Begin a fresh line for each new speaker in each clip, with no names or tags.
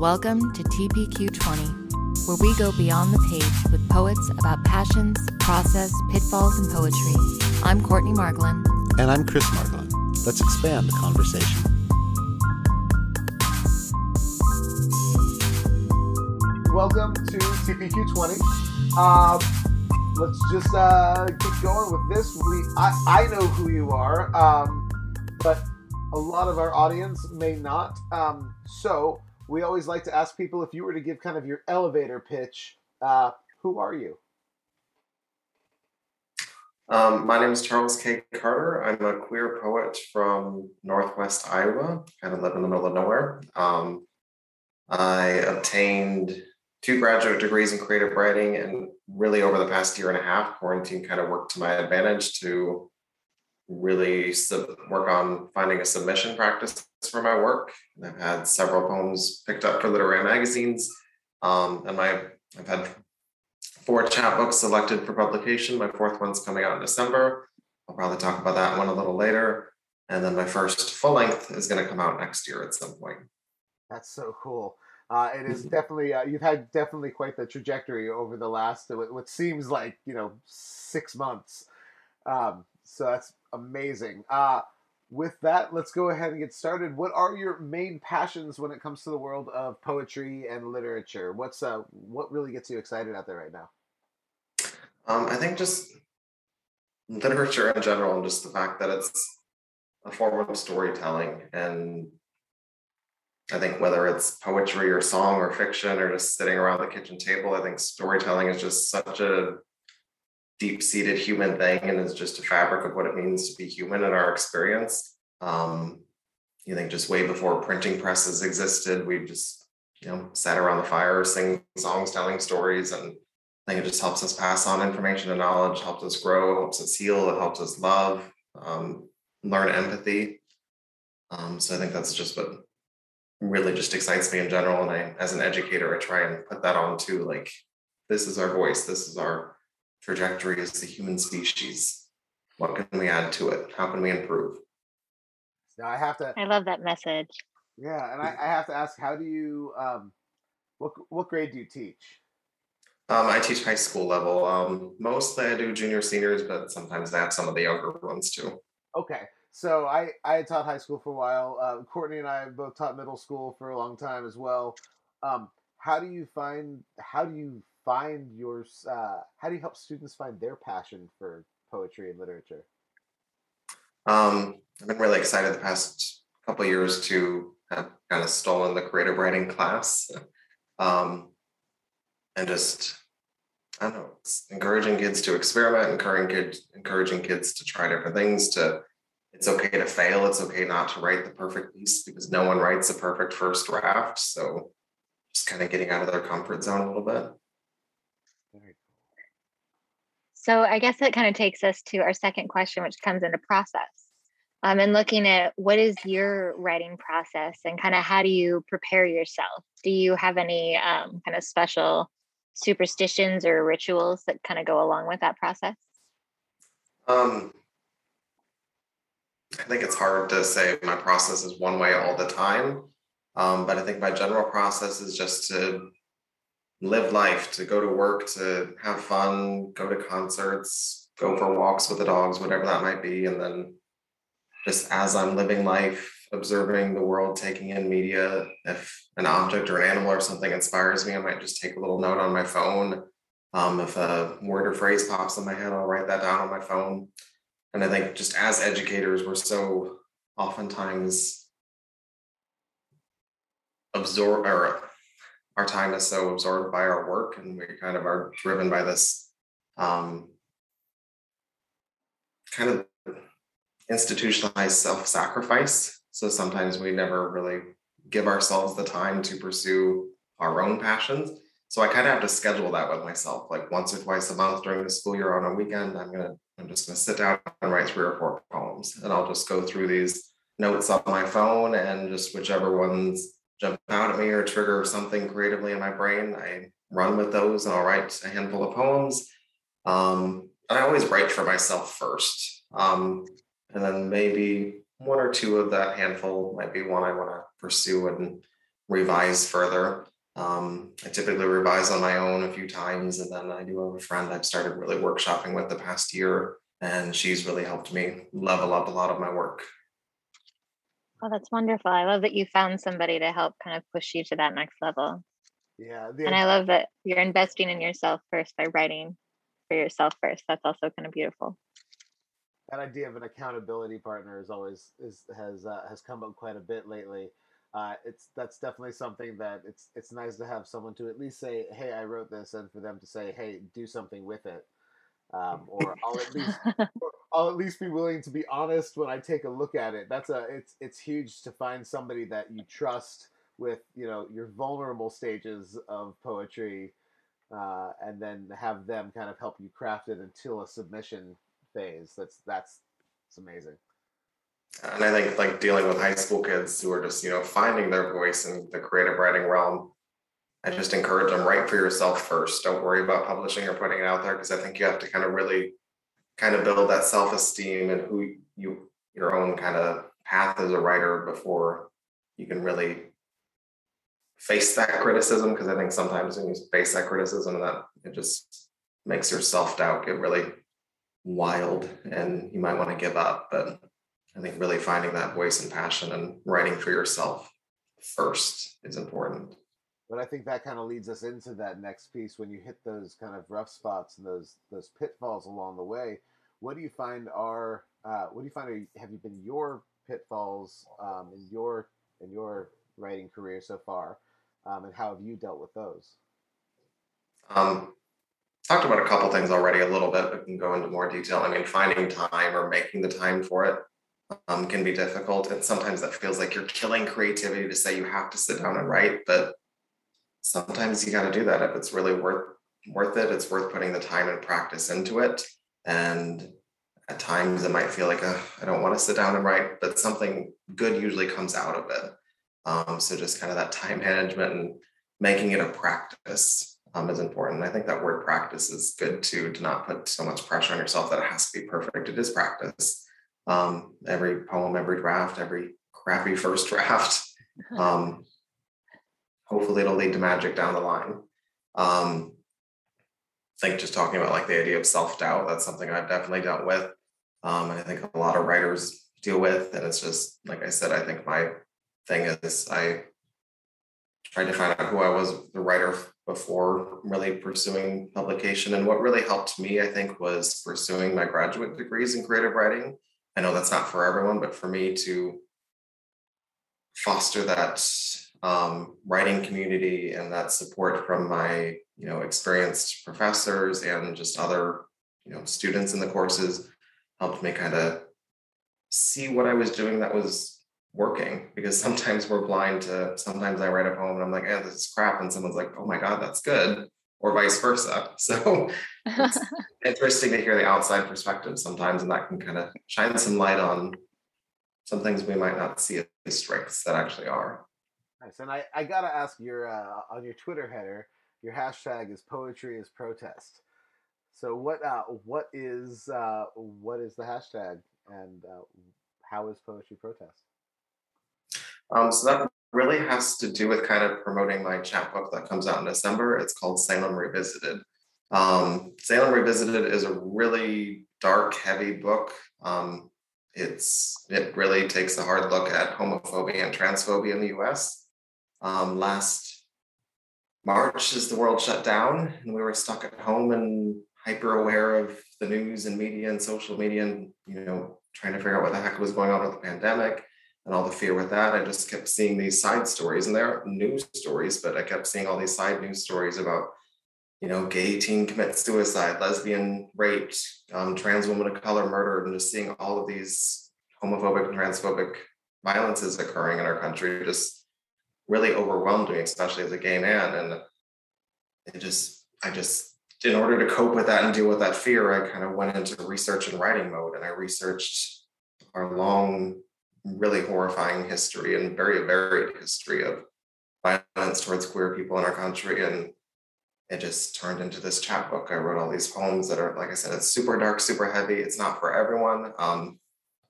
Welcome to TPQ20, where we go beyond the page with poets about passions, process, pitfalls, and poetry. I'm Courtney Margolin.
And I'm Chris Margolin. Let's expand the conversation.
Welcome to TPQ 20. Um, let's just uh, keep going with this. We, I, I know who you are, um, but a lot of our audience may not. Um, so we always like to ask people if you were to give kind of your elevator pitch, uh, who are you?
Um, my name is Charles K. Carter. I'm a queer poet from Northwest Iowa, kind of live in the middle of nowhere. Um, I obtained two graduate degrees in creative writing, and really over the past year and a half, quarantine kind of worked to my advantage to really sub- work on finding a submission practice for my work. And I've had several poems picked up for literary magazines, um, and my I've had four chapbooks selected for publication. My fourth one's coming out in December. I'll probably talk about that one a little later. And then my first full length is going to come out next year at some point.
That's so cool. Uh, it is definitely uh, you've had definitely quite the trajectory over the last what seems like you know six months. Um, so that's amazing. Uh, with that, let's go ahead and get started. What are your main passions when it comes to the world of poetry and literature? What's uh, what really gets you excited out there right now?
Um, I think just literature in general, and just the fact that it's a form of storytelling and I think whether it's poetry or song or fiction or just sitting around the kitchen table, I think storytelling is just such a deep seated human thing and is just a fabric of what it means to be human in our experience. Um, you think just way before printing presses existed, we just, you know, sat around the fire, sing songs, telling stories. And I think it just helps us pass on information and knowledge, helps us grow, helps us heal, it helps us love, um, learn empathy. Um, so I think that's just what really just excites me in general. And I, as an educator, I try and put that on too. Like, this is our voice. This is our trajectory as the human species. What can we add to it? How can we improve?
Now I have to.
I love that message.
Yeah, and I, I have to ask, how do you? Um, what what grade do you teach?
Um, I teach high school level. Um, mostly I do junior seniors, but sometimes I have some of the younger ones too.
Okay, so I I taught high school for a while. Uh, Courtney and I both taught middle school for a long time as well. Um, how do you find how do you find your uh, how do you help students find their passion for poetry and literature?
Um, I've been really excited the past couple years to have kind of stolen the creative writing class, um, and just I don't know, encouraging kids to experiment, encouraging kids, encouraging kids to try different things, to it's okay to fail. It's okay not to write the perfect piece because no one writes a perfect first draft. So just kind of getting out of their comfort zone a little bit.
So I guess that kind of takes us to our second question, which comes into process. Um, and looking at what is your writing process and kind of how do you prepare yourself? Do you have any um, kind of special superstitions or rituals that kind of go along with that process?
Um, I think it's hard to say my process is one way all the time. Um, but I think my general process is just to live life, to go to work, to have fun, go to concerts, go for walks with the dogs, whatever that might be. And then just as I'm living life, observing the world, taking in media, if an object or an animal or something inspires me, I might just take a little note on my phone. Um, if a word or phrase pops in my head, I'll write that down on my phone and I think just as educators, we're so oftentimes absorb or our time is so absorbed by our work and we kind of are driven by this um, kind of institutionalized self-sacrifice so sometimes we never really give ourselves the time to pursue our own passions. So I kind of have to schedule that with myself, like once or twice a month during the school year on a weekend. I'm gonna, I'm just gonna sit down and write three or four poems, and I'll just go through these notes on my phone and just whichever ones jump out at me or trigger something creatively in my brain, I run with those and I'll write a handful of poems. Um, and I always write for myself first. Um, and then maybe one or two of that handful might be one I want to pursue and revise further. Um, I typically revise on my own a few times, and then I do have a friend I've started really workshopping with the past year, and she's really helped me level up a lot of my work.
Oh, that's wonderful. I love that you found somebody to help kind of push you to that next level.
Yeah.
The, and I love that you're investing in yourself first by writing for yourself first. That's also kind of beautiful.
That idea of an accountability partner is always is has uh, has come up quite a bit lately. Uh, it's that's definitely something that it's it's nice to have someone to at least say, "Hey, I wrote this," and for them to say, "Hey, do something with it." Um, or I'll at least I'll at least be willing to be honest when I take a look at it. That's a it's it's huge to find somebody that you trust with you know your vulnerable stages of poetry, uh, and then have them kind of help you craft it until a submission phase. That's that's it's amazing.
And I think like dealing with high school kids who are just you know finding their voice in the creative writing realm I just encourage them write for yourself first. Don't worry about publishing or putting it out there because I think you have to kind of really kind of build that self-esteem and who you your own kind of path as a writer before you can really face that criticism because I think sometimes when you face that criticism that it just makes your self-doubt get really wild and you might want to give up. But I think really finding that voice and passion and writing for yourself first is important
but I think that kind of leads us into that next piece when you hit those kind of rough spots and those those pitfalls along the way. What do you find are uh, what do you find are, have you been your pitfalls um, in your in your writing career so far, um, and how have you dealt with those?
Um, talked about a couple things already a little bit, but can go into more detail. I mean, finding time or making the time for it um, can be difficult, and sometimes that feels like you're killing creativity to say you have to sit down and write, but sometimes you got to do that. If it's really worth worth it it's worth putting the time and practice into it. And at times it might feel like uh, I don't want to sit down and write but something good usually comes out of it. Um, so just kind of that time management and making it a practice um, is important. I think that word practice is good too to not put so much pressure on yourself that it has to be perfect. It is practice. Um, every poem every draft every crappy first draft um, hopefully it'll lead to magic down the line. Um, I think just talking about like the idea of self doubt, that's something I've definitely dealt with. Um, and I think a lot of writers deal with. And it's just, like I said, I think my thing is I tried to find out who I was the writer before really pursuing publication. And what really helped me, I think, was pursuing my graduate degrees in creative writing. I know that's not for everyone, but for me to foster that um, writing community and that support from my you know experienced professors and just other you know students in the courses helped me kind of see what I was doing that was working because sometimes we're blind to sometimes I write a poem and I'm like, yeah, this is crap. And someone's like, oh my God, that's good. Or vice versa. So it's interesting to hear the outside perspective sometimes, and that can kind of shine some light on some things we might not see as strengths that actually are.
Nice. And I, I gotta ask your uh, on your Twitter header, your hashtag is poetry is protest. So what uh, what is uh, what is the hashtag and uh, how is poetry protest?
Um, so that really has to do with kind of promoting my chapbook that comes out in December. It's called Salem Revisited. Um, Salem Revisited is a really dark, heavy book. Um, it's it really takes a hard look at homophobia and transphobia in the U.S. Um, last March, as the world shut down and we were stuck at home and hyper aware of the news and media and social media and you know trying to figure out what the heck was going on with the pandemic and all the fear with that i just kept seeing these side stories and they're news stories but i kept seeing all these side news stories about you know gay teen commits suicide lesbian raped um, trans woman of color murdered and just seeing all of these homophobic and transphobic violences occurring in our country just really overwhelmed me, especially as a gay man. And it just, I just, in order to cope with that and deal with that fear, I kind of went into research and writing mode and I researched our long, really horrifying history and very varied history of violence towards queer people in our country. And it just turned into this chapbook. I wrote all these poems that are, like I said, it's super dark, super heavy. It's not for everyone. Um,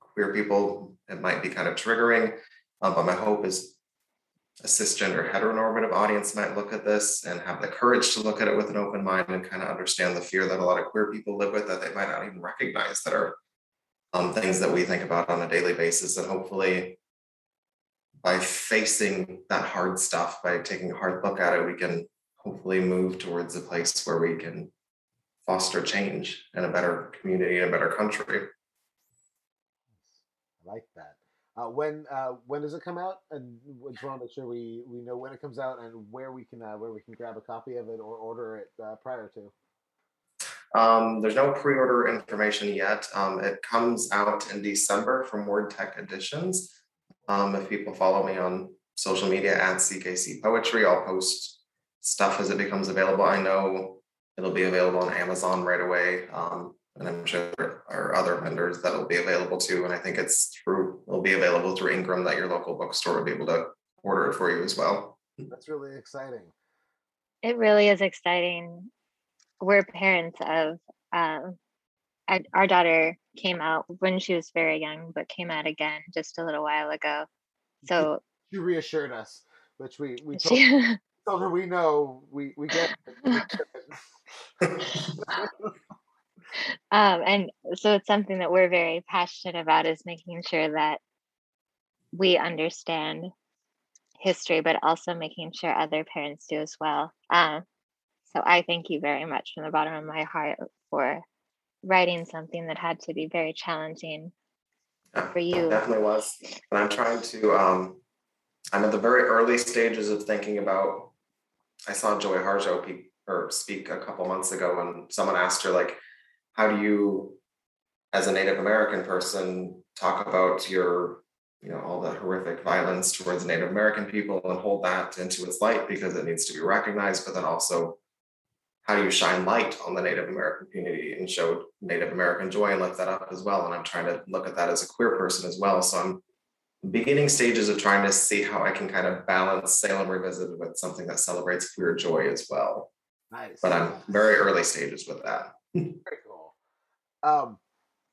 queer people, it might be kind of triggering, um, but my hope is a cisgender heteronormative audience might look at this and have the courage to look at it with an open mind and kind of understand the fear that a lot of queer people live with that they might not even recognize that are um, things that we think about on a daily basis. And hopefully, by facing that hard stuff, by taking a hard look at it, we can hopefully move towards a place where we can foster change in a better community and a better country.
I like that. Uh, when uh, when does it come out? And we just want to make sure we, we know when it comes out and where we can uh, where we can grab a copy of it or order it uh, prior to.
Um, there's no pre-order information yet. Um, it comes out in December from Word Tech Editions. Um, if people follow me on social media at CKC Poetry, I'll post stuff as it becomes available. I know it'll be available on Amazon right away. Um, and I'm sure there are other vendors that'll be available too. And I think it's through, it'll be available through Ingram that your local bookstore will be able to order it for you as well.
That's really exciting.
It really is exciting. We're parents of, um, I, our daughter came out when she was very young, but came out again just a little while ago. So
she reassured us, which we we told, she, told her we know we we get.
Um, and so it's something that we're very passionate about is making sure that we understand history, but also making sure other parents do as well. Um, so I thank you very much from the bottom of my heart for writing something that had to be very challenging for you.
It definitely was. And I'm trying to um I'm at the very early stages of thinking about I saw Joy Harjo pe- or speak a couple months ago and someone asked her like how do you as a Native American person talk about your you know all the horrific violence towards Native American people and hold that into its light because it needs to be recognized, but then also how do you shine light on the Native American community and show Native American joy and lift that up as well? And I'm trying to look at that as a queer person as well. So I'm beginning stages of trying to see how I can kind of balance Salem Revisited with something that celebrates queer joy as well.
Nice.
But I'm very early stages with that.
Um,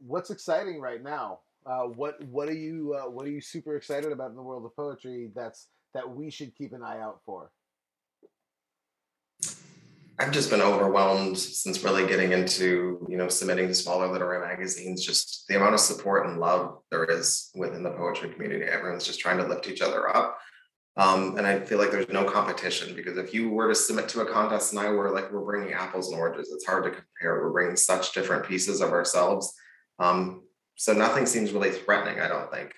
what's exciting right now? Uh, what what are you uh, what are you super excited about in the world of poetry that's that we should keep an eye out for?
I've just been overwhelmed since really getting into, you know, submitting to smaller literary magazines, just the amount of support and love there is within the poetry community. Everyone's just trying to lift each other up. Um, and I feel like there's no competition because if you were to submit to a contest and I were like, we're bringing apples and oranges, it's hard to compare. We're bringing such different pieces of ourselves. Um, so nothing seems really threatening, I don't think.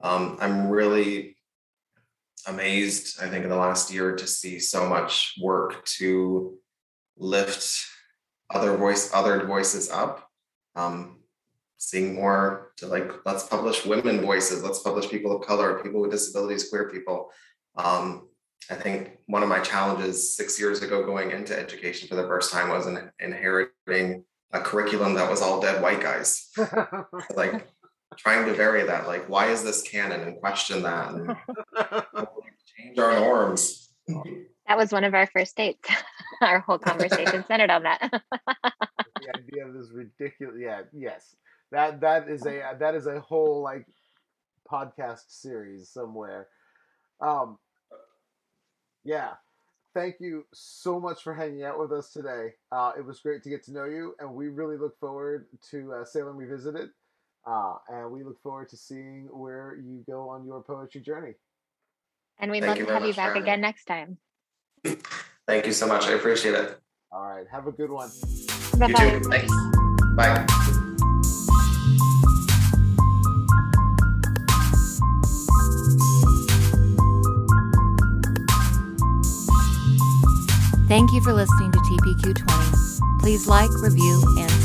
Um, I'm really amazed, I think, in the last year to see so much work to lift other voice other voices up um, seeing more to like let's publish women voices let's publish people of color people with disabilities queer people um, i think one of my challenges six years ago going into education for the first time was in, inheriting a curriculum that was all dead white guys like trying to vary that like why is this canon and question that and change our norms
that was one of our first dates. our whole conversation centered on that.
the idea of this ridiculous, yeah, yes, that that is a that is a whole like podcast series somewhere. Um, yeah, thank you so much for hanging out with us today. Uh, it was great to get to know you, and we really look forward to uh, Salem Revisited. Uh, and we look forward to seeing where you go on your poetry journey.
And we'd Thank love to have you back again next time.
Thank you so much. I appreciate it.
All right. Have a good one.
Bye bye.
Thanks. Bye.
You for listening to TPQ 20. Please like, review, and